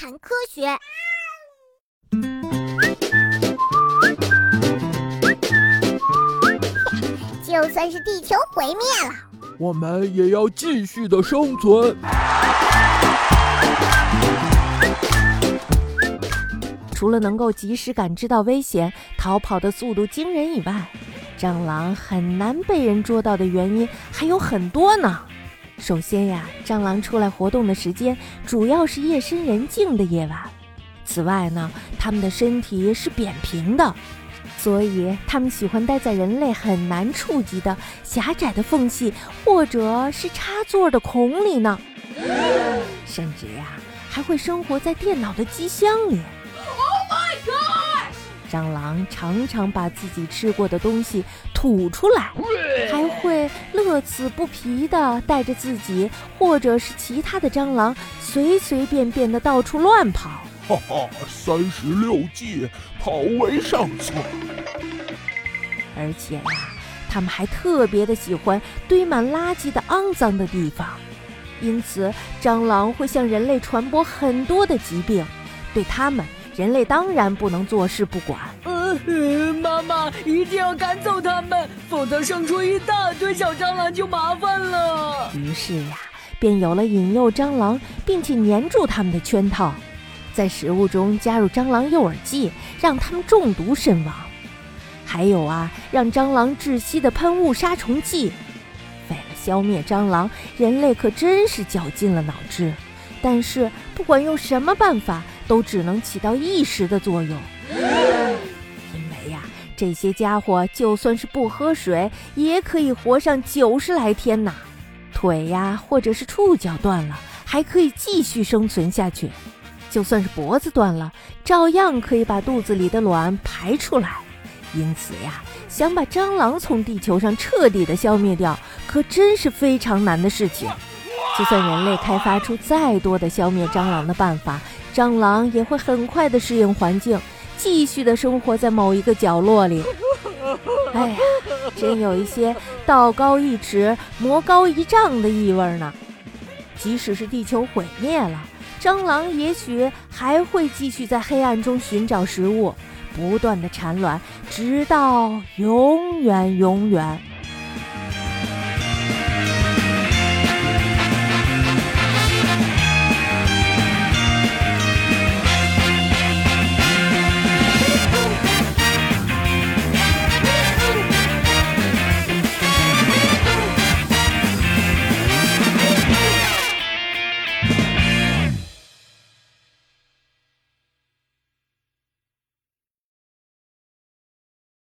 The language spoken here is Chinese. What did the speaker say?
谈科学。就算是地球毁灭了，我们也要继续的生存。除了能够及时感知到危险、逃跑的速度惊人以外，蟑螂很难被人捉到的原因还有很多呢。首先呀，蟑螂出来活动的时间主要是夜深人静的夜晚。此外呢，它们的身体是扁平的，所以它们喜欢待在人类很难触及的狭窄的缝隙或者是插座的孔里呢。甚至呀，还会生活在电脑的机箱里。蟑螂常常把自己吃过的东西吐出来，还会乐此不疲地带着自己或者是其他的蟑螂随随便便地到处乱跑。哈哈，三十六计，跑为上策。而且呀，他们还特别的喜欢堆满垃圾的肮脏的地方，因此蟑螂会向人类传播很多的疾病。对它们。人类当然不能坐视不管。呃，妈妈一定要赶走它们，否则生出一大堆小蟑螂就麻烦了。于是呀，便有了引诱蟑螂并且粘住它们的圈套，在食物中加入蟑螂诱饵剂，让它们中毒身亡。还有啊，让蟑螂窒息的喷雾杀虫剂。为了消灭蟑螂，人类可真是绞尽了脑汁。但是不管用什么办法。都只能起到一时的作用，这些家伙就算是不喝水，也可以活上九十来天呐。腿呀，或者是触角断了，还可以继续生存下去；就算是脖子断了，照样可以把肚子里的卵排出来。因此呀，想把蟑螂从地球上彻底的消灭掉，可真是非常难的事情。就算人类开发出再多的消灭蟑螂的办法，蟑螂也会很快的适应环境，继续的生活在某一个角落里。哎呀，真有一些道高一尺，魔高一丈的意味呢。即使是地球毁灭了，蟑螂也许还会继续在黑暗中寻找食物，不断的产卵，直到永远永远。